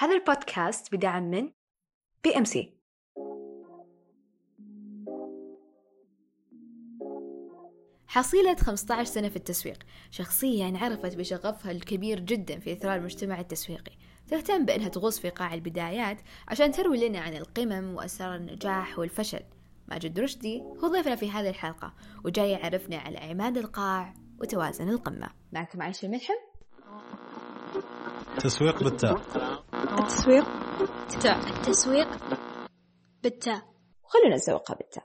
هذا البودكاست بدعم من بي إم سي. حصيلة 15 سنة في التسويق. شخصية انعرفت بشغفها الكبير جدا في إثراء المجتمع التسويقي. تهتم بأنها تغوص في قاع البدايات عشان تروي لنا عن القمم وأسرار النجاح والفشل. ماجد رشدي هو ضيفنا في هذه الحلقة وجاي يعرفنا على عماد القاع وتوازن القمة. معكم عايشة الملحم تسويق بالتاء. التسويق. بالتاء التسويق. بالتاء. وخلونا نسوقها بالتاء.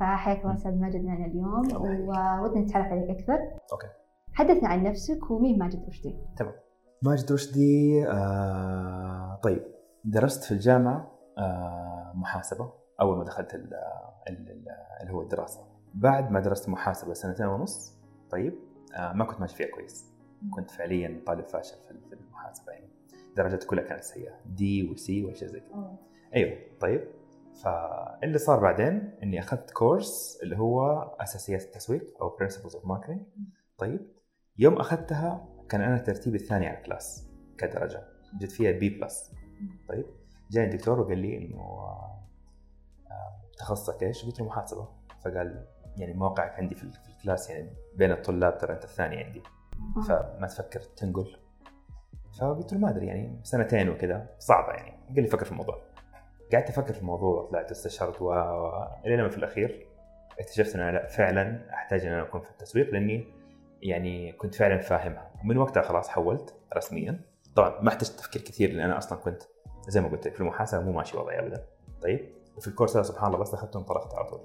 فحياك الله أستاذ ماجد معنا اليوم وودنا نتعرف عليك أكثر. أوكي. حدثنا عن نفسك ومين ماجد رشدي؟ تمام. ماجد رشدي آه طيب. درست في الجامعة آه محاسبة. أول ما دخلت ال ال اللي هو الدراسة. بعد ما درست محاسبة سنتين ونص طيب آه ما كنت ماشي فيها كويس. كنت فعليا طالب فاشل في المحاسبة يعني درجتي كلها كانت سيئة D و C واشياء زي كذا. أيوه طيب. فاللي صار بعدين إني أخذت course اللي هو أساسيات التسويق أو principles of marketing طيب. يوم أخذتها كان أنا ترتيبي الثاني على ال class كدرجة جبت فيها B plus طيب. جاني الدكتور وقال لي إنه تخصصك إيش؟ قلت له محاسبة. فقال يعني موقعك عندي في الكلاس يعني بين الطلاب ترى أنت الثاني عندي. فما تفكر تنقل. فقلت له ما أدري يعني سنتين وكذا صعبة يعني. قال لي فكر في الموضوع. قعدت أفكر في الموضوع طلعت استشرت و لما في الأخير اكتشفت إن أنا لا فعلا أحتاج إن أنا أكون في التسويق لأني يعني كنت فعلا فاهمها. ومن وقتها خلاص حولت رسميا. طبعا ما احتجت تفكير كثير لأن أنا أصلا كنت زي ما قلت لك في المحاسبة مو ماشي وضعي ابدا. طيب وفي ال course هذا سبحان الله بس أخذته انطلقت على طول.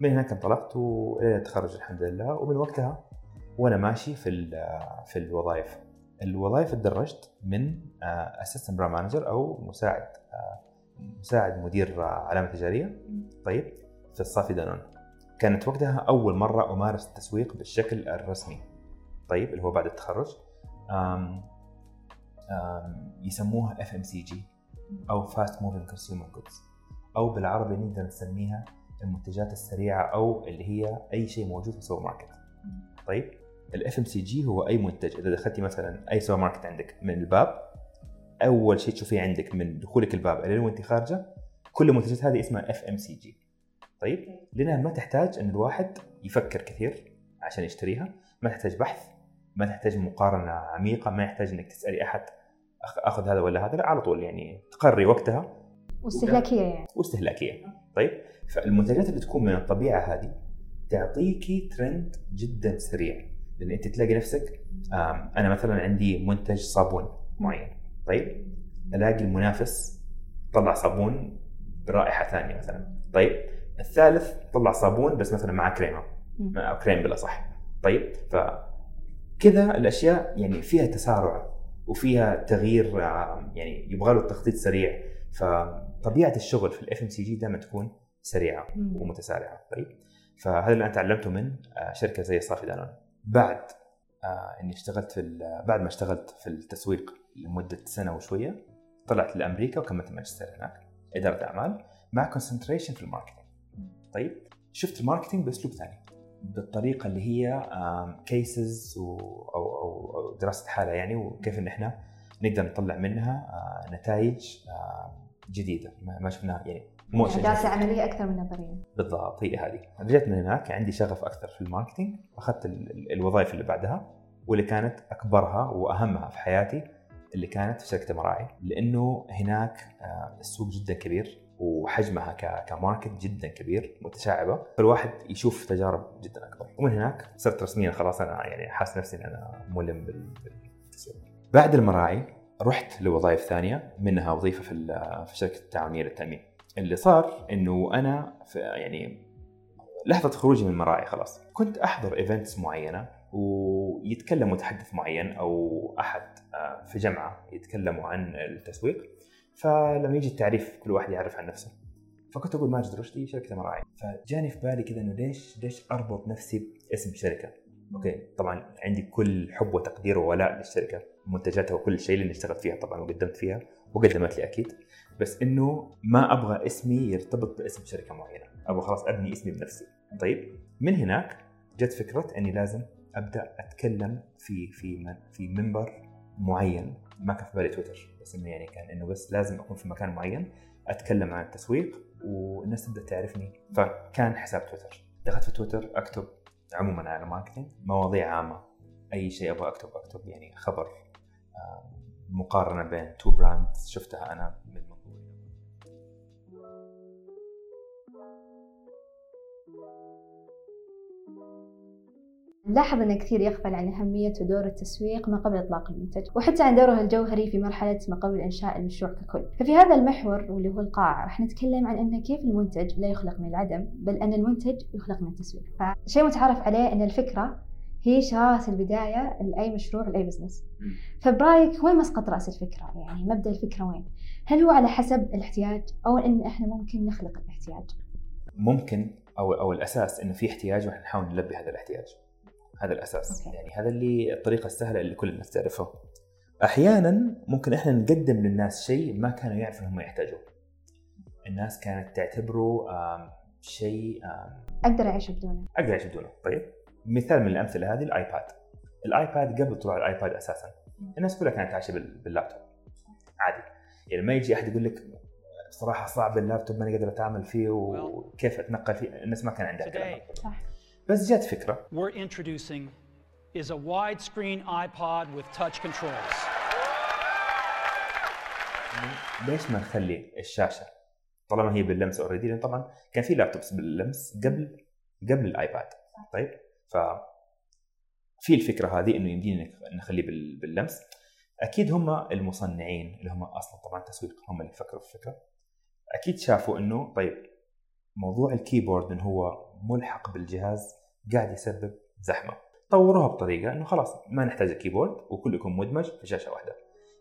من هناك انطلقت والى التخرج الحمد لله. ومن وقتها وأنا ماشي في في الوظائف. الوظائف تدرجت من assistant brand manager أو مساعد مساعد مدير علامة تجارية. طيب في الصافي دانون. كانت وقتها أول مرة أمارس التسويق بالشكل الرسمي. طيب اللي هو بعد التخرج. أم أم يسموها FMCG أو fast moving consumer goods أو بالعربي نقدر نسميها المنتجات السريعة أو اللي هي أي شيء موجود في السوبر ماركت. طيب ال FMCG هو أي منتج إذا دخلتي مثلا أي سوبر ماركت عندك من الباب أول شيء تشوفيه عندك من دخولك الباب إلى وانت خارجة كل المنتجات هذه اسمها FMCG طيب؟ لأنها ما تحتاج إن الواحد يفكر كثير عشان يشتريها ما تحتاج بحث ما تحتاج مقارنة عميقة ما يحتاج إنك تسألي أحد أخذ هذا ولا هذا لا على طول يعني تقرري وقتها. واستهلاكية يعني. واستهلاكية. طيب؟ فالمنتجات اللي تكون من الطبيعة هذه تعطيكي ترند جدا سريع. لأن أنت تلاقي نفسك أنا مثلا عندي منتج صابون معين طيب؟ ألاقي المنافس طلع صابون برائحة ثانية مثلا طيب؟ الثالث طلع صابون بس مثلا معاه كريمة أو كريم بلا صح طيب؟ ف كذا الأشياء يعني فيها تسارع وفيها تغيير يعني يبغى له تخطيط سريع. فطبيعة الشغل في ال FMCG دائما تكون سريعة ومتسارعة طيب؟ فهذا اللي أنا تعلمته من شركة زي صافي دانون. بعد إني اشتغلت في بعد ما اشتغلت في التسويق لمدة سنة وشوية طلعت لأمريكا وكملت الماجستير هناك إدارة أعمال مع concentration في ال marketing طيب شفت ال marketing بأسلوب ثاني بالطريقة اللي هي cases أو, أو دراسة حالة يعني وكيف إن إحنا نقدر نطلع منها نتائج جديدة. ما شفناها يعني مو دراسه عملية أكثر من نظرية. بالضبط هي هذه. رجعت من هناك عندي شغف أكثر في ال marketing أخذت الوظائف اللي بعدها واللي كانت أكبرها وأهمها في حياتي اللي كانت في شركة مراعي لأنه هناك السوق جدا كبير وحجمها كماركت جدا كبير متشعبة. فالواحد يشوف تجارب جدا أكبر. ومن هناك صرت رسميا خلاص أنا يعني حاسس نفسي إن أنا ملم بالتسويق. بعد المراعي رحت لوظائف ثانية منها وظيفة في في شركة التعاونيه للتامين اللي صار إنه أنا في يعني لحظة خروجي من المراعي خلاص. كنت أحضر events معينة ويتكلم متحدث معين أو أحد في جمعة يتكلموا عن التسويق. فلما يجي التعريف كل واحد يعرف عن نفسه. فكنت أقول ماجد رشدي شركة مراعي فجاني في بالي كذا إنه ليش ليش أربط نفسي باسم شركة؟ okay طبعا عندي كل حب وتقدير وولاء للشركة منتجاتها وكل شيء اللي اشتغلت فيها طبعا وقدمت فيها وقدمت لي أكيد. بس إنه ما أبغى اسمي يرتبط باسم شركة معينة. أبغى خلاص أبني اسمي بنفسي. طيب من هناك جت فكرة إني لازم أبدأ أتكلم في في في منبر معين. ما كان في بالي تويتر بس إنه يعني كان إنه بس لازم أكون في مكان معين أتكلم عن التسويق والناس تبدأ تعرفني. فكان حساب تويتر. دخلت في تويتر أكتب عموما على ماركتينج مواضيع عامة. أي شيء أبغى أكتب أكتب يعني خبر مقارنة بين two brands شفتها أنا من نلاحظ أن كثير يغفل عن أهمية ودور التسويق ما قبل إطلاق المنتج وحتى عن دوره الجوهري في مرحلة ما قبل إنشاء المشروع ككل. ففي هذا المحور واللي هو القاع راح نتكلم عن أن كيف المنتج لا يخلق من العدم بل أن المنتج يخلق من التسويق. فشيء متعارف عليه أن الفكرة هي شرارة البداية لأي مشروع لأي business فبرأيك وين مسقط رأس الفكرة؟ يعني مبدأ الفكرة وين؟ هل هو على حسب الاحتياج أو أن إحنا ممكن نخلق الاحتياج؟ ممكن أو أو الأساس إنه في احتياج وإحنا نحاول نلبي هذا الاحتياج. هذا الأساس. أوكي. يعني هذا اللي الطريقة السهلة اللي كل الناس تعرفها أحيانا ممكن إحنا نقدم للناس شيء ما كانوا يعرفوا هم يحتاجوه. الناس كانت تعتبره شيء آم، أقدر أعيش بدونه. أقدر أعيش بدونه. طيب مثال من الأمثلة هذه ال iPad. ال iPad قبل طلوع ال iPad أساسا. الناس كلها كانت عايشة بال- باللابتوب. عادي. يعني ما يجي أحد يقول لك صراحة صعب اللابتوب ماني قادر أتعامل فيه وكيف أتنقل فيه؟ الناس ما كان عندها كلام. صح. بس جات فكرة. We're introducing is a widescreen iPod with touch controls. ليش ما نخلي الشاشة؟ طالما هي باللمس already لأن طبعا كان في laptops باللمس قبل قبل ال iPad. طيب ف في الفكرة هذه إنه يمدينا نخليه بال- باللمس. أكيد هم المصنعين اللي هم أصلا طبعا تسويق هم اللي فكروا في الفكرة. أكيد شافوا إنه طيب موضوع ال keyboard إنه هو ملحق بالجهاز قاعد يسبب زحمة. طوروها بطريقة إنه خلاص ما نحتاج ال keyboard وكله يكون مدمج في شاشة واحدة.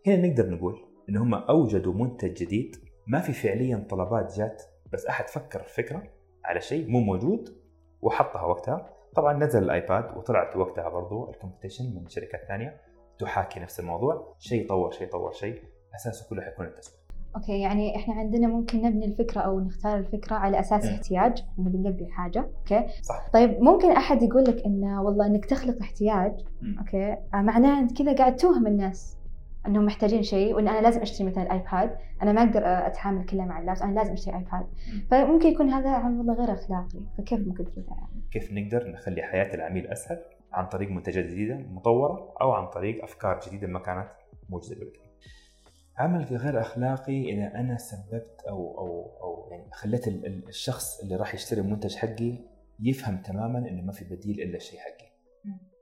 هنا نقدر نقول إن هم أوجدوا منتج جديد ما في فعليا طلبات جات بس أحد فكر فكرة على شيء مو موجود وحطها وقتها. طبعا نزل ال iPad وطلعت وقتها برضو ال competition من شركات ثانية تحاكي نفس الموضوع. شيء طور شيء طور شيء أساسه كله حيكون التسويق. أوكي يعني إحنا عندنا ممكن نبني الفكرة أو نختار الفكرة على أساس مم. احتياج انه بنلبي حاجة أوكي؟ صح. طيب ممكن أحد يقول لك انه والله إنك تخلق احتياج. أوكي؟ آه، معناه انت كذا قاعد توهم الناس إنهم محتاجين شيء وإن أنا لازم أشتري مثلا iPad أنا ما أقدر أتعامل كله مع اللابس أنا لازم أشتري iPad فممكن يكون هذا والله غير أخلاقي فكيف ممكن تقول يعني كيف نقدر نخلي حياة العميل أسهل؟ عن طريق منتجات جديدة مطورة أو عن طريق أفكار جديدة ما كانت موجودة كده. عمل غير أخلاقي إذا أنا سببت أو أو أو يعني خليت ال- ال- الشخص اللي راح يشتري المنتج حقي يفهم تماما إنه ما في بديل إلا الشيء حقي.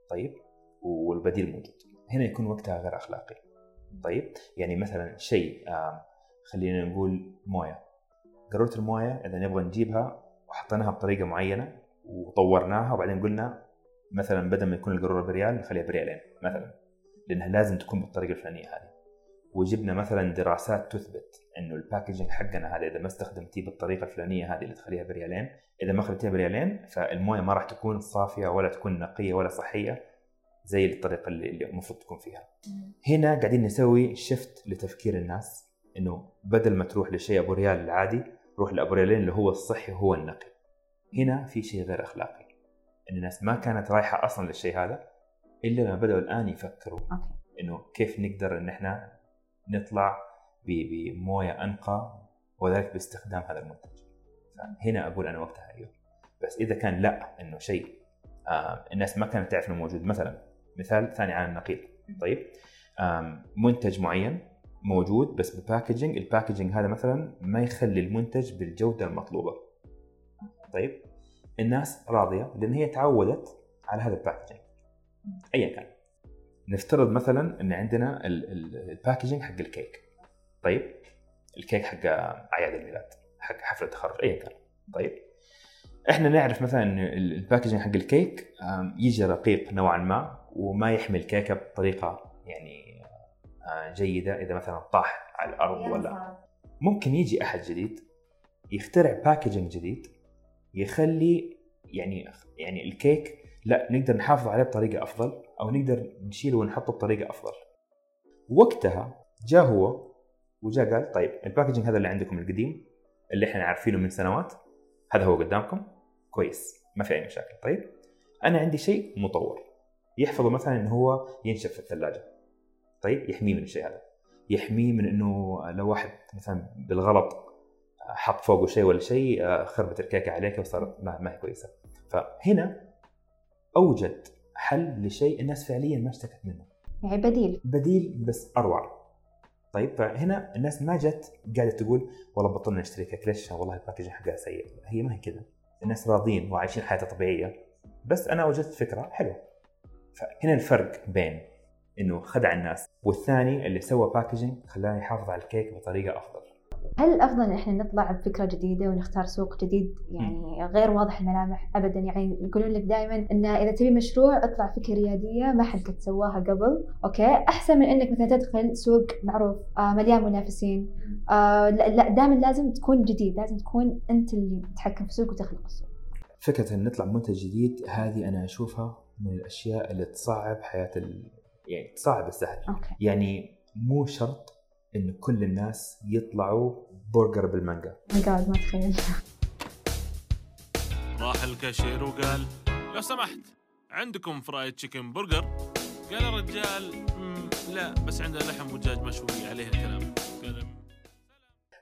طيب والبديل موجود. هنا يكون وقتها غير أخلاقي. طيب يعني مثلا شيء خلينا نقول موية. قاروره الموية إذا نبغى نجيبها وحطيناها بطريقة معينة وطورناها وبعدين قلنا مثلا بدل ما يكون القاروره بريال نخليها بريالين مثلا لأنها لازم تكون بالطريقة الفلانية هذه وجبنا مثلا دراسات تثبت إنه ال packaging حقنا هذا إذا ما استخدمتيه بالطريقة الفلانية هذه اللي تخليها بريالين إذا ما خليتيها بريالين فالموية ما راح تكون صافية ولا تكون نقية ولا صحية زي الطريقة اللي المفروض تكون فيها. هنا قاعدين نسوي شفت لتفكير الناس إنه بدل ما تروح للشيء أبو ريال العادي روح لأبو ريالين اللي هو الصحي وهو النقي. هنا في شيء غير أخلاقي إن الناس ما كانت رايحة أصلا للشيء هذا إلا لما بدأوا الآن يفكروا إنه كيف نقدر إن إحنا نطلع بمويه أنقى وذلك باستخدام هذا المنتج. فهنا أقول أنا وقتها أيوه. بس إذا كان لا إنه شيء آه الناس ما كانت تعرف إنه موجود مثلا مثال ثاني عن النقيض. طيب منتج معين موجود بس ب packaging ال packaging هذا مثلا ما يخلي المنتج بالجودة المطلوبة. طيب الناس راضية لأن هي تعودت على هذا ال packaging ايا كان. نفترض مثلا إن عندنا ال- ال- ال packaging حق الكيك طيب؟ الكيك حق أعياد الميلاد حق حفلة التخرج ايا كان. طيب؟ إحنا نعرف مثلا إن ال- ال packaging حق الكيك يجي رقيق نوعا ما وما يحمي الكيكه بطريقة يعني آه، جيدة إذا مثلا طاح على الأرض ولا. ممكن يجي أحد جديد يخترع packaging جديد يخلي يعني يعني الكيك لا نقدر نحافظ عليه بطريقة أفضل أو نقدر نشيله ونحطه بطريقة أفضل. وقتها جاء هو وجاء قال طيب الباكجينج هذا اللي عندكم القديم اللي إحنا عارفينه من سنوات هذا هو قدامكم. كويس ما في أي مشاكل. طيب أنا عندي شيء مطور يحفظه مثلا إنه هو ينشف في الثلاجة. طيب يحميه من الشيء هذا. يحميه من إنه لو واحد مثلا بالغلط حط فوقه شيء ولا شيء آه، خربت الكيكة عليك وصارت ما هي كويسة. فهنا أوجد حل لشيء الناس فعليا ما اشتكت منه. يعني بديل. بديل بس أروع. طيب فهنا الناس ما جت قاعدة تقول والله بطلنا نشتري كيك ليش؟ والله ال packaging حقها سيء. هي ما هي كذا. الناس راضين وعايشين حياتها طبيعية. بس أنا وجدت فكرة حلوة. فهنا الفرق بين إنه خدع الناس والثاني اللي سوى packaging خلاه يحافظ على الكيك بطريقة أفضل. هل الافضل إن إحنا نطلع بفكرة جديدة ونختار سوق جديد؟ يعني غير واضح الملامح ابدا. يعني يقولون لك دائما إن إذا تبي مشروع اطلع فكرة ريادية ما حد قد سواها قبل. أوكي؟ أحسن من إنك مثلا تدخل سوق معروف آه مليان منافسين. آه لا, دائما لازم تكون جديد. لازم تكون أنت اللي تتحكم في السوق وتخلق السوق. فكرة إن نطلع منتج جديد هذه أنا أشوفها من الأشياء اللي تصعب حياة ال... يعني تصعب السهل أوكي. يعني مو شرط إن كل الناس يطلعوا برجر بالمانجا. جاد ما تخيل. راح الكاشير وقال لو سمحت عندكم fried chicken burger؟ قال الرجال "مم، لا بس عندنا لحم ودجاج مشوي عليه الكلام. قال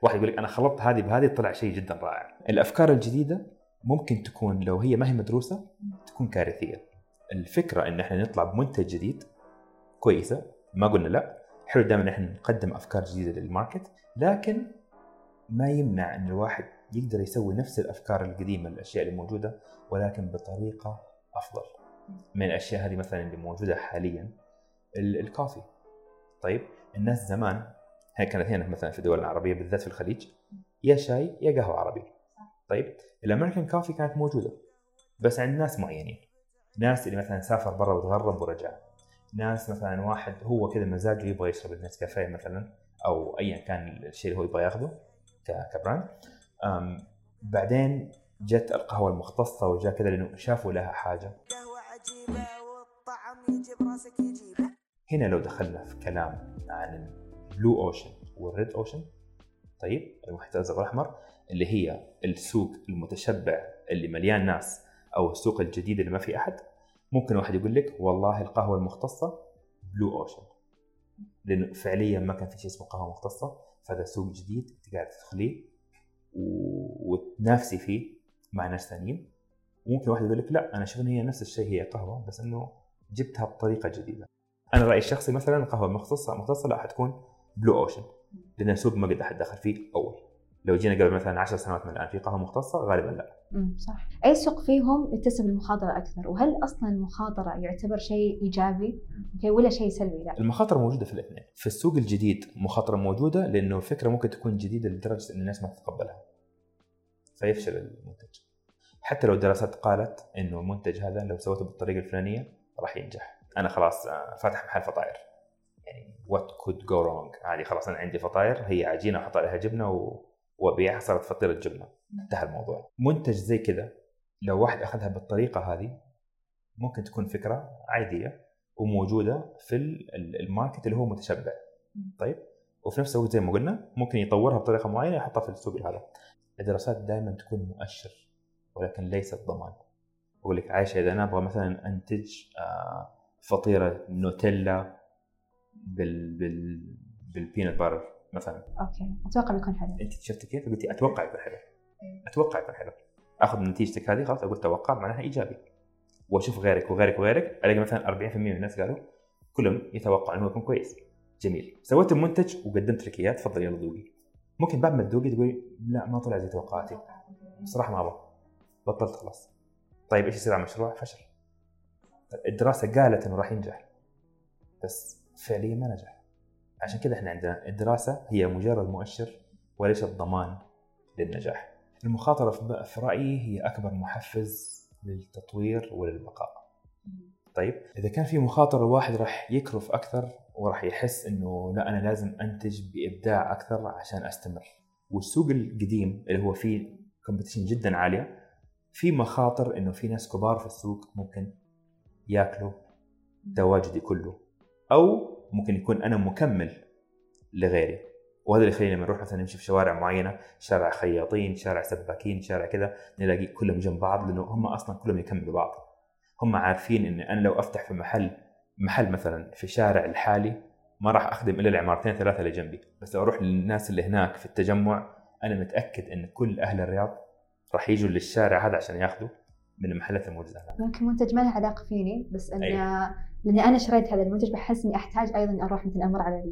واحد يقول لك أنا خلطت هذه بهذه طلع شيء جدا رائع. الأفكار الجديدة ممكن تكون لو هي ما هي مدروسة تكون كارثية. الفكرة إن إحنا نطلع بمنتج جديد كويسة ما قلنا لا. حلو دائما إحنا نقدم أفكار جديدة للماركت لكن ما يمنع إن الواحد يقدر يسوي نفس الأفكار القديمة الاشياء اللي موجودة ولكن بطريقة أفضل من الأشياء هذه مثلا اللي موجودة حاليا ال- الكوفي. طيب الناس زمان هي كانت هنا مثلا في الدول العربية بالذات في الخليج يا شاي يا قهوة عربي. طيب الأمريكان كوفي كانت موجودة بس عند ناس معينين. ناس اللي مثلا سافر برا وتغرب ورجع. ناس مثلا واحد هو كذا مزاجه يبغى يشرب النسكافيه مثلا أو ايا كان الشيء اللي هو يبغى ياخذه كبراند. بعدين جت القهوة المختصة وجاء كذا لأنه شافوا لها حاجة. قهوة عجيبة والطعم يجيبه هنا لو دخلنا في كلام عن ال blue ocean وال red ocean طيب المحيط الازرق والأحمر اللي هي السوق المتشبع اللي مليان ناس أو السوق الجديد اللي ما في أحد. ممكن واحد يقول لك والله القهوة المختصة blue ocean لأنه فعليا ما كان في شيء اسمه قهوة مختصة فهذا سوق جديد انت قاعد تدخليه و- وتنافسي فيه مع ناس ثانيين. وممكن واحد يقول لك لا أنا أشوف هي نفس الشيء هي قهوة بس إنه جبتها بطريقة جديدة. أنا رأيي الشخصي مثلا القهوه المختصه مختصة لا حتكون بلو اوشن لأن سوق ما قد أحد دخل فيه أول. لو جينا قبل مثلا 10 سنوات من الآن في قهوة مختصة غالبا لا. امم صح. أي سوق فيهم يكتسب المخاطره أكثر وهل أصلا المخاطرة يعتبر شيء إيجابي؟ okay ولا شيء سلبي؟ لا. المخاطرة موجودة في الاثنين في السوق الجديد مخاطرة موجودة لأنه الفكرة ممكن تكون جديدة لدرجة إن الناس ما تتقبلها. فيفشل المنتج. حتى لو الدراسات قالت إنه المنتج هذا لو سويته بالطريقة الفلانية راح ينجح. أنا خلاص آه، فاتح محل فطاير. يعني what could go wrong عادي خلاص أنا عندي فطاير هي عجينة أحط عليها جبنة و... وابيعها صارت فطيره جبنه انتهى الموضوع. منتج زي كذا لو واحد أخذها بالطريقة هذه ممكن تكون فكرة عادية وموجودة في ال- ال- ال market اللي هو متشبع. طيب؟ وفي نفس الوقت زي ما قلنا ممكن يطورها بطريقة معينة يحطها في السوق هذا الدراسات دائما تكون مؤشر ولكن ليست ضمان. بقول لك عايشة إذا أنا أبغى مثلا أنتج آه، فطيرة نوتيلا بال بال بال peanut butter مثلا. okay. أتوقع بيكون حلو. أنت شفتي كيف؟ قلتي أتوقع يكون حلو. أتوقع يكون حلو. آخذ نتيجتك هذه خلاص أقول توقع معناها إيجابي. وأشوف غيرك وغيرك وغيرك ألاقي مثلا 40% من الناس قالوا كلهم يتوقعوا إنه يكون كويس. جميل. سويت المنتج وقدمت لك إياه تفضل يلا ذوقي. ممكن بعد ما تذوقي تقولي لا ما طلع زي توقعاتي. بصراحه ما أبغى. بطلت خلاص. طيب إيش يصير على المشروع؟ فشل. الدراسة قالت إنه راح ينجح. بس فعليا ما نجح. عشان كذا إحنا عندنا الدراسة هي مجرد مؤشر وليست ضمان للنجاح. المخاطرة في رأيي هي أكبر محفز للتطوير وللبقاء. طيب إذا كان في مخاطره الواحد راح يكرف أكثر وراح يحس إنه لا أنا لازم أنتج بإبداع أكثر عشان أستمر. والسوق القديم اللي هو فيه كومبetition جدا عالية في مخاطر إنه في ناس كبار في السوق ممكن ياكلوا تواجدي كله. أو ممكن يكون أنا مكمل لغيري. وهذا اللي يخلينا لما نروح مثلا نمشي في شوارع معينة شارع خياطين شارع سباكين شارع كذا نلاقي كلهم جنب بعض لأنه هم أصلا كلهم يكملوا بعض. هم عارفين إن أنا لو أفتح في محل محل مثلا في شارع الحالي ما راح أخدم إلا العمارتين ثلاثة اللي جنبي. بس لو أروح للناس اللي هناك في التجمع أنا متأكد إن كل أهل الرياض راح يجوا للشارع هذا عشان ياخذوا. من المحلات الموجوده هناك ممكن منتج ما له علاقة فيني بس انه أيوة. لأني أنا شريت هذا المنتج بحس إني أحتاج أيضا أروح مثلا أمر على.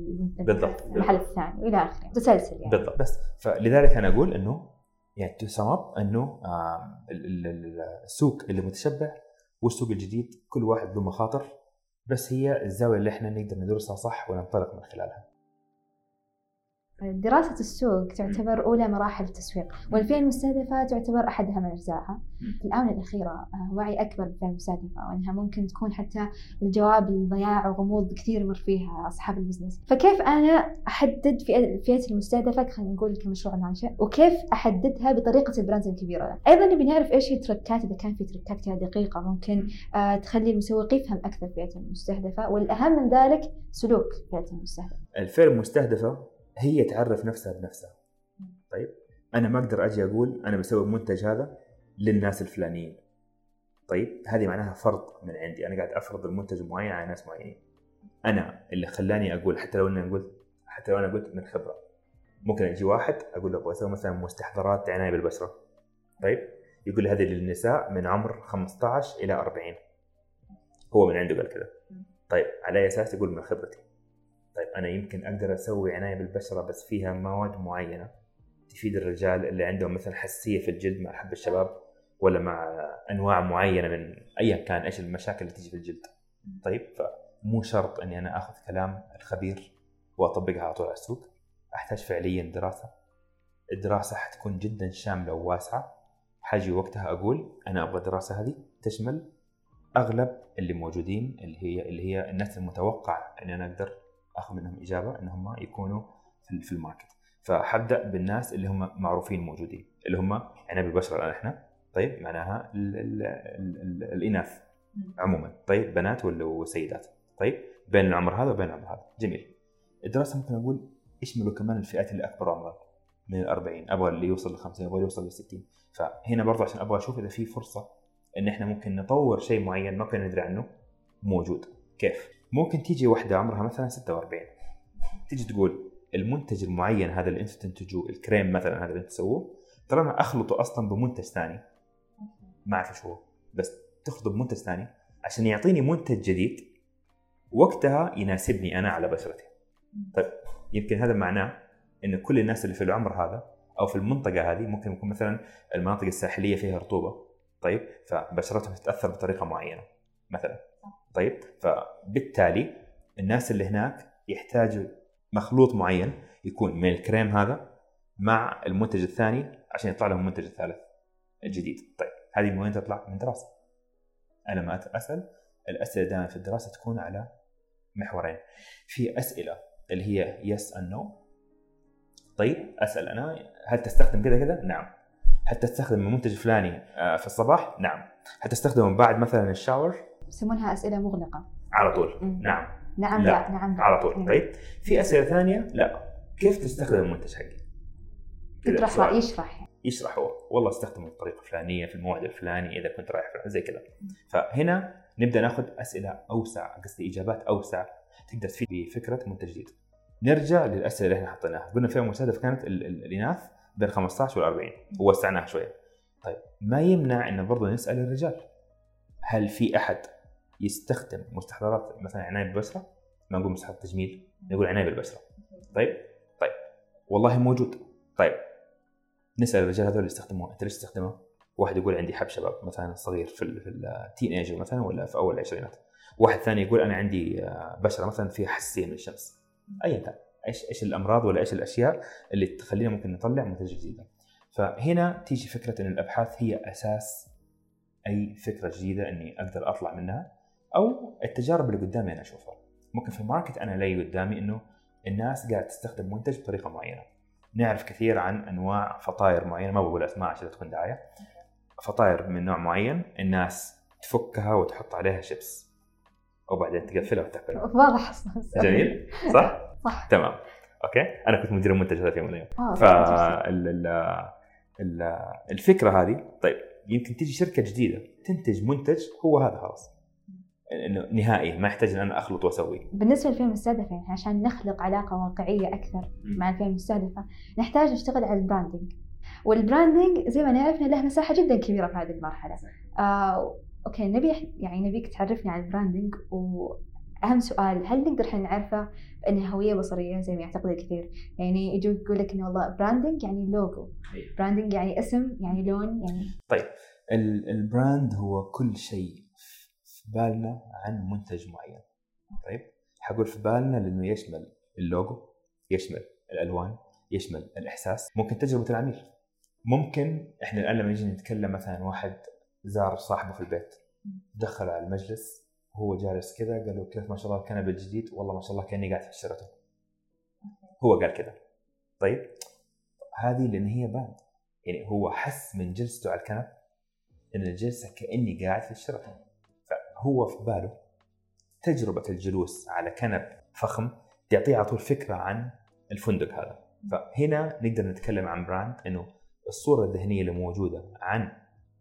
المحل الثاني وإلى آخره متسلسل يعني بالضبط بس فلذلك أنا أقول إنه يعني to sum up إنه السوق اللي متشبع والسوق الجديد كل واحد له مخاطر بس هي الزاوية اللي إحنا نقدر ندرسها صح وننطلق من خلالها. دراسة السوق تعتبر أولى مراحل التسويق. والفئة المستهدفة تعتبر أحدها من أجزائها. في الآونة الأخيرة آه، وعي أكبر بالفئة المستهدفة وأنها ممكن تكون حتى الجواب الضياع وغموض كثير يمر فيها أصحاب ال business. فكيف أنا أحدد فئة المستهدفة؟ خلينا نقول كمشروع ناشئ وكيف أحددها بطريقة ال brands الكبيرة؟ أيضا نبي نعرف إيش هي ال tricks إذا كان في tricks كذا دقيقة ممكن آه، تخلي المسوق يفهم أكثر فئته المستهدفة. والأهم من ذلك سلوك فئته المستهدفة. الفئة المستهدفة هي تعرف نفسها بنفسها. طيب أنا ما أقدر أجي أقول أنا بسوي المنتج هذا للناس الفلانيين. طيب هذه معناها فرض من عندي أنا قاعد أفرض المنتج معين على ناس معينين. أنا اللي خلاني أقول حتى لو أنا قلت حتى لو أنا قلت من خبرة ممكن أجي واحد أقول له أبغى أسوي مثلا مستحضرات عناية بالبشره. طيب يقول لي هذه للنساء من عمر 15 إلى 40 هو من عنده قال كذا طيب على اي أساس يقول من خبرتي طيب أنا يمكن أقدر أسوي عناية بالبشرة بس فيها مواد معينة تفيد الرجال اللي عندهم مثلا حساسية في الجلد مع حب الشباب ولا مع أنواع معينة من ايا كان إيش المشاكل اللي تجي في الجلد. طيب فمو شرط إني أنا آخذ كلام الخبير وأطبقها على طول على السوق. أحتاج فعليا دراسة. الدراسة حتكون جدا شاملة وواسعة. حاجي وقتها أقول أنا أبغى الدراسة هذه تشمل أغلب اللي موجودين اللي هي اللي هي الناس المتوقع ان أنا أقدر أخذ منهم إجابة إن هم يكونوا في في الماركت. فحبدا بالناس اللي هم معروفين موجودين اللي هم عنب البشره الآن إحنا. طيب معناها ال ال ال ال الإناث عموما. طيب بنات ولا وسيدات؟ طيب بين العمر هذا وبين العمر هذا. جميل. الدراسة ممكن أقول اشملوا كمان الفئات اللي أكبر عمرا من ال 40 أبغى اللي يوصل ل 50 أبغى اللي يوصل ل 60 فهنا برضه عشان أبغى أشوف إذا في فرصة إن إحنا ممكن نطور شيء معين ما كنا ندري عنه موجود. كيف؟ ممكن تيجي واحدة عمرها مثلا 46 تيجي تقول المنتج المعين هذا اللي أنتم تنتجوه الكريم مثلا هذا اللي أنتم تسووه ترى أنا أخلطه أصلا بمنتج ثاني. ما أعرف إيش هو بس تخلطه بمنتج ثاني عشان يعطيني منتج جديد وقتها يناسبني أنا على بشرتي. طيب يمكن هذا معناه إن كل الناس اللي في العمر هذا أو في المنطقة هذه ممكن يكون مثلا المناطق الساحلية فيها رطوبة. طيب فبشرتهم تتأثر بطريقة معينة مثلا. طيب فبالتالي الناس اللي هناك يحتاجوا مخلوط معين يكون من الكريم هذا مع المنتج الثاني عشان يطلع لهم المنتج الثالث الجديد. طيب هذه من وين تطلع؟ من دراسة. أنا ما أسأل الأسئلة دائما في الدراسة تكون على محورين. في أسئلة اللي هي يس ان نو طيب أسأل أنا هل تستخدم كذا كذا؟ نعم. هل تستخدم المنتج الفلاني آه، في الصباح؟ نعم. هل تستخدمه بعد مثلا الشاور؟ يسمونها أسئلة مغلقة. على طول. مم. نعم. نعم لا. لا, نعم لا. على طول. مم. طيب. في أسئلة ثانية؟ لا. كيف تستخدم المنتج حقي. رأي يشرح. يشرح. هو والله استخدمه بالطريقة الفلانية في الموعد الفلاني إذا كنت رايح في- زي كذا. فهنا نبدأ نأخذ أسئلة أوسع قصدي إجابات أوسع تقدر تفيد بفكرة منتج جديد. نرجع للأسئلة اللي إحنا حطيناها. قلنا فيها مستهدف كانت ال- ال- الإناث بين 15 وال 40 ووسعناها شوية. طيب. ما يمنع إن برضه نسأل الرجال؟ هل في أحد يستخدم مستحضرات مثلا عناية بالبشرة ما نقول مستحضرات تجميل نقول عناية بالبشرة. طيب؟ طيب. والله موجود. طيب. نسأل الرجال هذول اللي يستخدموه. أنت ليش تستخدمه؟ واحد يقول عندي حب شباب مثلا صغير في في ال teenager مثلا ولا في أول العشرينات واحد ثاني يقول أنا عندي آه، بشرة مثلا فيها حساسيه من الشمس ايا كان. إيش إيش الأمراض ولا إيش الأشياء اللي تخلينا ممكن نطلع منتج جديدة؟ فهنا تيجي فكرة إن الأبحاث هي أساس أي فكرة جديدة إني أقدر أطلع منها. أو التجارب اللي قدامي أنا أشوفها. ممكن في ال market أنا ألاقي قدامي إنه الناس قاعدة تستخدم منتج بطريقة معينة. نعرف كثير عن أنواع فطاير معينة ما بقول أسماء عشان تكون دعاية. فطاير من نوع معين الناس تفكها وتحط عليها شيبس. وبعدين تقفلها وتاكلها واضح. جميل. صح؟ صح. تمام. أوكي؟ أنا كنت مدير المنتج هذا في يوم من الأيام. آه، ف ال- ال- ال- الفكرة هذه طيب يمكن تيجي شركة جديدة تنتج منتج هو هذا خلاص. إنه نهائي ما يحتاج إن أنا أخلط وأسوي. بالنسبة للفئة المستهدفة يعني عشان نخلق علاقة واقعية أكثر مع الفئة المستهدفة نحتاج نشتغل على ال branding وال branding زي ما نعرف له مساحة جدا كبيرة في هذه المرحلة. آه، okay نبي يعني نبيك تعرفني عن ال branding وأهم سؤال هل نقدر إحنا نعرفه بأنها هوية بصرية زي ما يعتقد الكثير؟ يعني يجوا يقول لك إنه والله branding يعني logo branding يعني اسم يعني لون يعني ال- ال brand هو كل شيء في بالنا عن منتج معين. طيب حقول في بالنا لأنه يشمل اللوجو يشمل الألوان يشمل الإحساس ممكن تجربة العميل. ممكن إحنا الآن لما نيجي نتكلم مثلا واحد زار صاحبه في البيت دخل على المجلس وهو جالس كذا قال له كيف ما شاء الله الكنبه الجديد والله ما شاء الله كأني قاعد في الشيراتون هو قال كذا. طيب هذه لأن هي brand يعني هو حس من جلسته على الكنب إن الجلسه كأني قاعد في الشيراتون فهو في باله تجربة الجلوس على كنب فخم تعطيه على طول فكرة عن الفندق هذا. فهنا نقدر نتكلم عن brand إنه الصورة الذهنية اللي موجودة عن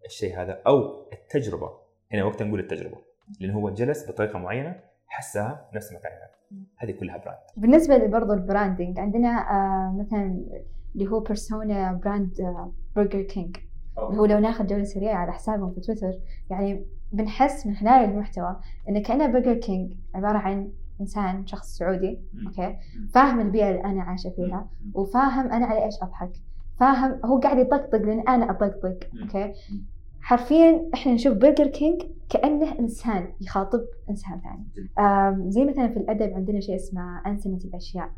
الشيء هذا أو التجربة. هنا وقت نقول التجربة لأنه هو جلس بطريقة معينة حسها نفس المكان هذا. هذه كلها brand. بالنسبة برضو ال branding عندنا آه مثلا اللي هو persona brand برجر كينج اللي هو لو ناخذ جولة سريعة على حسابهم في تويتر يعني بنحس من خلال المحتوى إن كأنه برجر كينج عبارة عن إنسان شخص سعودي okay؟ فاهم البيئة اللي أنا عايشة فيها وفاهم أنا على إيش أضحك. فاهم هو قاعد يطقطق لأن أنا أطقطق okay؟ حرفيا إحنا نشوف برجر كينج كأنه إنسان يخاطب إنسان ثاني. زي مثلا في الأدب عندنا شيء اسمه أنسنة الأشياء.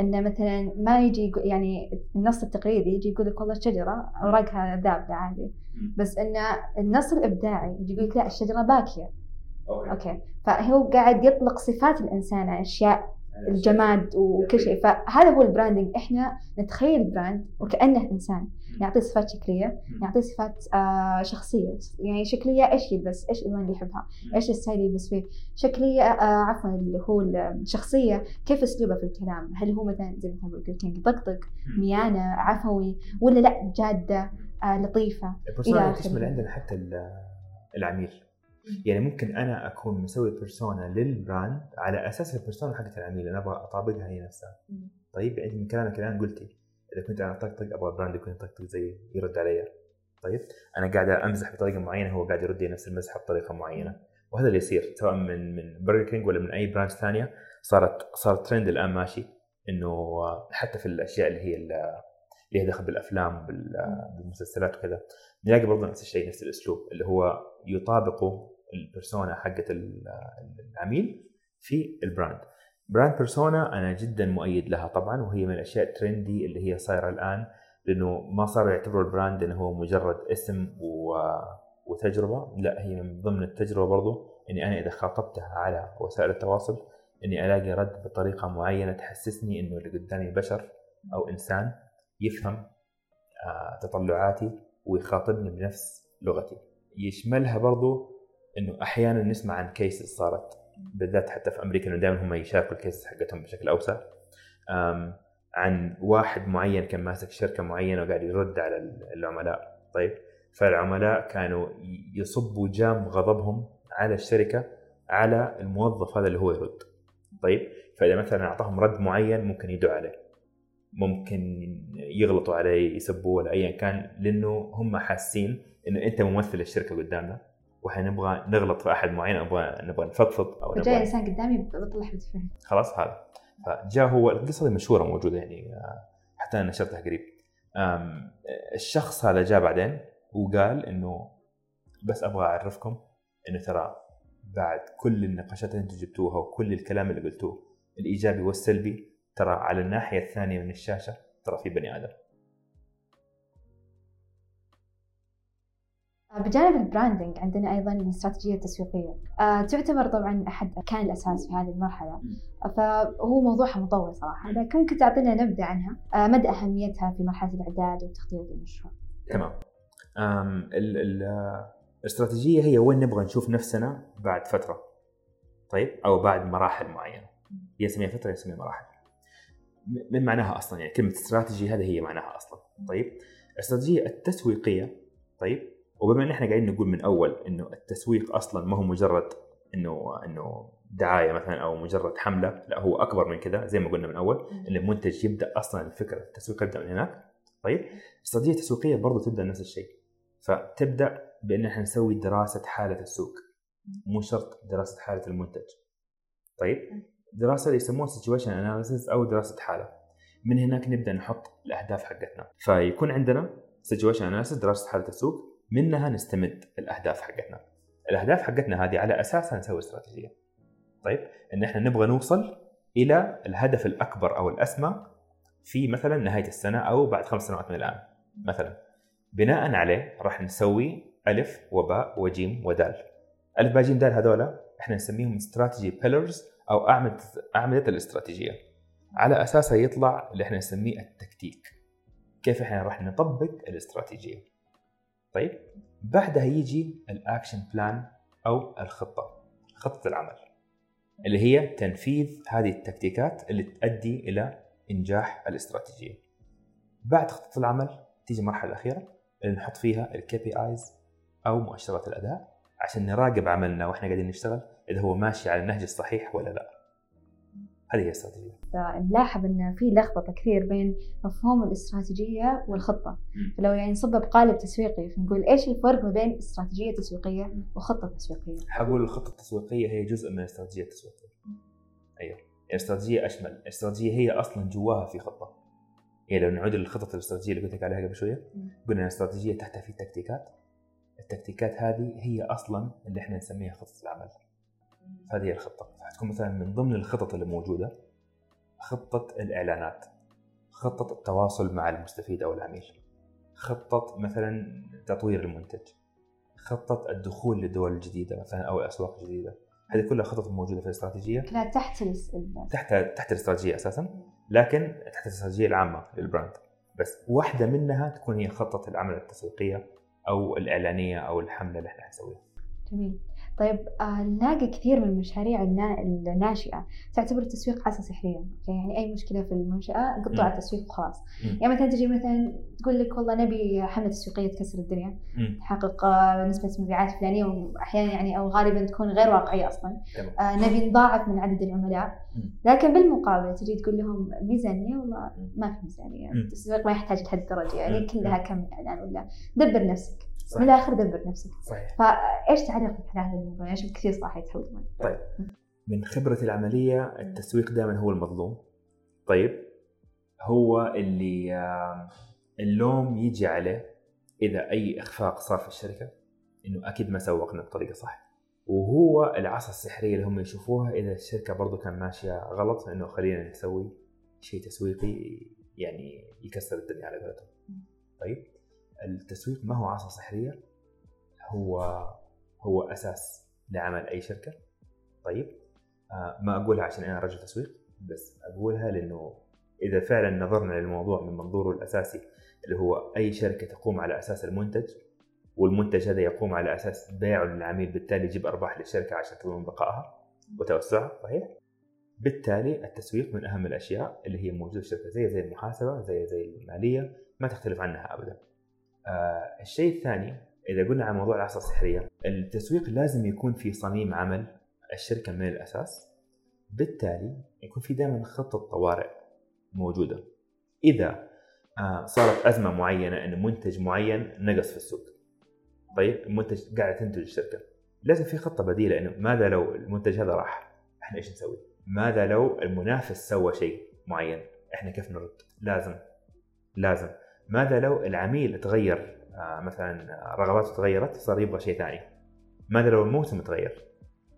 إنه مثلا ما يجي يعني النص التقليدي يجي يقول لك والله الشجرة أوراقها ذابله عادي. بس إن النص الإبداعي يجي يقول لك لا الشجرة باكية. okay. فهو قاعد يطلق صفات الإنسان على اشياء الجماد وكل شيء. فهذا هو ال branding إحنا نتخيل brand وكأنه إنسان. نعطيه صفات شكلية نعطيه صفات آه شخصية. يعني شكلية إيش يلبس إيش الألوان اللي يحبها؟ إيش ال style يلبس فيه؟ شكلية آه عفوا اللي هو الشخصية كيف اسلوبه في الكلام؟ هل هو مثلا زي مثلا برجر كينج يطقطق ميانة عفوي ولا لأ جادة آه لطيفة ال persona إلى تشمل آخره. عندنا حتى ال- العميل. يعني ممكن أنا أكون مسوي persona لل brand على أساس ال persona حقت العميل أنا أبغى أطابقها هي نفسها. طيب يعني من كلامك الآن قلتي إذا كنت أنا طقطق أبغى ال brand يكون يطقطق زي يرد علي. طيب أنا قاعد أمزح بطريقة معينة هو قاعد يرد لي نفس المزحه بطريقة معينة. وهذا اللي يصير سواء من من برجر كينج ولا من أي brand ثانية صارت صار ترند الآن ماشي إنه حتى في الأشياء اللي هي ال- اللي هي دخل بالأفلام بال- بالمسلسلات وكذا نلاقي برضه نفس الشيء نفس الأسلوب اللي هو يطابقه ال persona ال- العميل في ال brand brand persona أنا جدا مؤيد لها طبعا وهي من الأشياء ال trendy اللي هي صايرة الآن لأنه ما صاروا يعتبروا ال brand إنه هو مجرد اسم و... وتجربة لا هي من ضمن التجربة برضو إني أنا إذا خاطبتها على وسائل التواصل إني ألاقي رد بطريقة معينة تحسسني إنه اللي قدامي بشر أو إنسان يفهم آه، تطلعاتي ويخاطبني بنفس لغتي. يشملها برضو إنه أحيانا نسمع عن cases صارت بالذات حتى في أمريكا إنه دائما هم يشاركوا ال cases حقتهم بشكل أوسع. عن واحد معين كان ماسك شركة معينة وقاعد يرد على العملاء. طيب فالعملاء كانوا يصبوا جام غضبهم على الشركة على الموظف هذا اللي هو يرد. طيب فإذا مثلا أعطاهم رد معين ممكن يدعوا عليه. ممكن يغلطوا عليه يسبوه ولا ايا كان لأنه هم حاسين إنه أنت ممثل الشركة قدامنا. وإحنا نبغى نغلط في أحد معين نبغى نبغى نفضفض أو جاي نبغى إنسان قدامي بطلع بتفهم خلاص هذا. فجاء هو القصة دي مشهورة موجودة يعني آه، حتى أنا نشرتها قريب. الشخص هذا جاء بعدين وقال إنه بس أبغى أعرفكم إنه ترى بعد كل النقاشات اللي أنتم جبتوها وكل الكلام اللي قلتوه الإيجابي والسلبي ترى على الناحية الثانية من الشاشة ترى في بني آدم. بجانب البراندنج عندنا أيضا الاستراتيجيه التسويقية. آه، تعتبر طبعا أحد اركان الأساس في هذه المرحلة. فهو موضوعها مطول صراحة. لكن ممكن تعطينا نبذه عنها. آه، مدى أهميتها في مرحلة الإعداد والتخطيط للمشروع تمام. الاستراتيجية هي وين نبغى نشوف نفسنا بعد فترة. طيب؟ أو بعد مراحل معينة. هي نسميها فترة نسميها مراحل. من معناها أصلا؟ يعني كلمة استراتيجي هذه هي معناها أصلا. طيب؟ الاستراتيجية التسويقية طيب؟ وبما إن إحنا قاعدين نقول من أول إنه التسويق أصلا ما هو مجرد إنه إنه دعاية مثلا أو مجرد حملة لا هو أكبر من كذا زي ما قلنا من أول إن المنتج يبدأ أصلا الفكرة التسويق يبدأ من هناك. طيب الاستراتيجيه التسويقيه برضو تبدأ نفس الشيء. فتبدأ بإن إحنا نسوي دراسة حالة السوق. مو شرط دراسة حالة المنتج. طيب دراسة اللي يسموها situation analysis أو دراسة حالة. من هناك نبدأ نحط الأهداف حقتنا. فيكون عندنا situation analysis دراسة حالة السوق. منها نستمد الأهداف حقتنا. الأهداف حقتنا هذه على اساسها نسوي استراتيجية. طيب إن إحنا نبغى نوصل إلى الهدف الأكبر أو الأسمى في مثلا نهاية السنة أو بعد خمس سنوات من الآن مثلا. بناء عليه راح نسوي ألف وباء وجيم ودال. ألف باء جيم دال هذولا إحنا نسميهم strategy pillars أو اعمده أعمدة الاستراتيجية. على أساسها يطلع اللي إحنا نسميه التكتيك. كيف إحنا راح نطبق الاستراتيجية؟ طيب بعدها يجي ال action plan أو الخطة خطة العمل اللي هي تنفيذ هذه التكتيكات اللي تؤدي إلى إنجاح الاستراتيجية. بعد خطة العمل تيجي المرحلة الأخيرة اللي نحط فيها ال KPIs أو مؤشرات الأداء عشان نراقب عملنا وإحنا قاعدين نشتغل إذا هو ماشي على النهج الصحيح ولا لا. هذه هي الاستراتيجيه نلاحظ إن في لخبطة كثير بين مفهوم الاستراتيجية والخطة. فلو يعني نصبها بقالب تسويقي فنقول إيش الفرق ما بين استراتيجية تسويقية وخطة تسويقية؟ حقول الخطة التسويقية هي جزء من الاستراتيجية التسويقية. أيوه. الاستراتيجية أشمل. الاستراتيجية هي أصلا جواها في خطة. يعني لو نعود للخطط الاستراتيجية اللي قلت لك عليها قبل شوية قلنا الاستراتيجية تحتها في تكتيكات. التكتيكات هذه هي أصلا اللي إحنا نسميها خطة العمل. هذه هي الخطة. فحتكون مثلا من ضمن الخطط اللي موجودة؟ خطة الإعلانات. خطة التواصل مع المستفيد أو العميل. خطة مثلا تطوير المنتج. خطة الدخول للدول الجديده مثلا أو الاسواق الجديده هذه كلها خطط موجودة في الاستراتيجية. كلها تحت ال- تحت تحت الاستراتيجية أساسا. لكن تحت الاستراتيجية العامة لل brand. بس واحدة منها تكون هي خطة العمل التسويقية أو الإعلانية أو الحملة اللي إحنا حنسويها. جميل. طيب آه، نلاقي كثير من المشاريع النا- الناشئة تعتبر التسويق عصا أوكي؟ يعني أي مشكلة في المنشأة قطع مم. التسويق وخلاص. يعني مثلا تجي مثلا تقول لك والله نبي حملة تسويقية تكسر الدنيا مم. تحقق آه، نسبة مبيعات فلانية وأحيانا يعني أو غالبا تكون غير واقعية أصلا تمام. آه، نبي نضاعف من عدد العملاء. لكن بالمقابل تجي تقول لهم ميزانية والله. ما في ميزانية مم. التسويق ما يحتاج لهالدرجة يعني. كلها كم إعلان ولا دبر نفسك من الآخر دبر نفسك. صحيح. فإيش تعليقك على هذا الموضوع؟ يعني أشوف كثير صراحة يتهودون. من خبرتي العملية التسويق دائما هو المظلوم. طيب. هو اللي اللوم يجي عليه إذا أي إخفاق صار في الشركة إنه أكيد ما سوقنا بطريقة صح. وهو العصا السحرية اللي هم يشوفوها إذا الشركة برضو كان ماشية غلط إنه خلينا نسوي شيء تسويقي يعني يكسر الدنيا على قولتهم. طيب. التسويق ما هو عصا سحرية هو هو أساس لعمل أي شركة طيب آه ما أقولها عشان أنا رجل تسويق بس أقولها لأنه إذا فعلا نظرنا للموضوع من منظوره الأساسي اللي هو أي شركة تقوم على أساس المنتج والمنتج هذا يقوم على أساس بيعه للعميل بالتالي يجيب أرباح للشركة عشان تضمن بقائها وتوسعها صحيح؟ بالتالي التسويق من أهم الأشياء اللي هي موجودة في الشركة زي زي المحاسبة زي زي المالية ما تختلف عنها ابدا. آه الشيء الثاني إذا قلنا عن موضوع العصا السحرية التسويق لازم يكون في صميم عمل الشركة من الأساس بالتالي يكون في دائما خطة طوارئ موجودة. إذا آه صارت أزمة معينة إن منتج معين نقص في السوق طيب المنتج قاعد تنتج الشركة لازم في خطة بديلة إنه ماذا لو المنتج هذا راح إحنا إيش نسوي؟ ماذا لو المنافس سوى شيء معين إحنا كيف نرد؟ لازم لازم. ماذا لو العميل تغير؟ آه، مثلا رغباته تغيرت صار يبغى شيء ثاني. ماذا لو الموسم تغير؟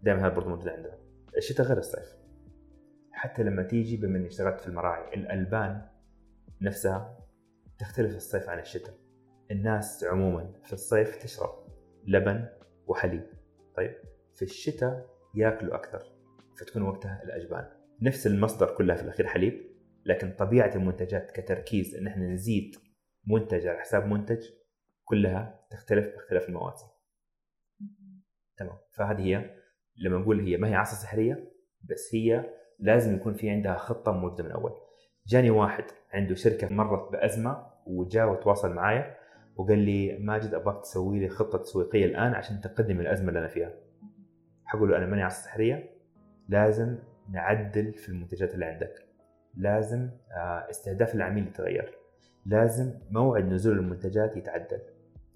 دائما هذا برضه موجود عندنا. الشتاء غير الصيف. حتى لما تيجي بما إني اشتغلت في المراعي الألبان نفسها تختلف الصيف عن الشتاء. الناس عموما في الصيف تشرب لبن وحليب. طيب في الشتاء ياكلوا أكثر فتكون وقتها الأجبان. نفس المصدر كلها في الأخير حليب لكن طبيعة المنتجات كتركيز إن إحنا نزيد منتج على حساب منتج كلها تختلف باختلاف المواسم. تمام. فهذه هي لما نقول هي ما هي عصا سحرية بس هي لازم يكون في عندها خطة موجوده من أول. جاني واحد عنده شركة مرت بأزمة وجاء وتواصل معايا وقال لي ماجد أبغاك تسوي لي خطة تسويقية الآن عشان تقدم الأزمة اللي أنا فيها. حقول له أنا ماني عصا سحرية لازم نعدل في المنتجات اللي عندك. لازم آه، استهداف العميل يتغير. لازم موعد نزول المنتجات يتعدل.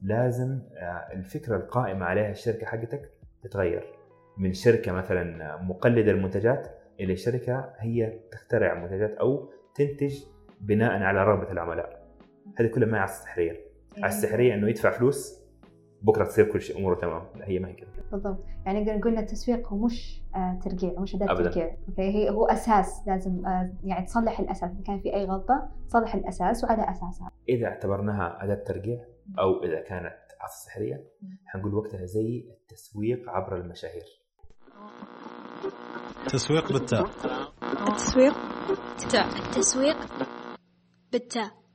لازم آه، الفكرة القائمة عليها الشركة حقتك تتغير. من شركة مثلا مقلدة المنتجات إلى شركة هي تخترع منتجات أو تنتج بناء على رغبة العملاء. هذه كلها ما هي عصا سحريه على السحريه إنه يدفع فلوس بكرة تصير كل شيء أموره تمام. لا هي ما هي كذا بالضبط. يعني نقدر نقول إن التسويق هو مش آه ترقيع مش أداة. ترقيع. أوكي؟ هي هو أساس لازم آه يعني تصلح الأساس. إذا كان في أي غلطة تصلح الأساس وعلى أساسها. إذا اعتبرناها أداة ترقيع أو إذا كانت عصا سحرية حنقول وقتها زي التسويق عبر المشاهير. تسويق بالتاء. التسويق تاء التسويق بالتاء.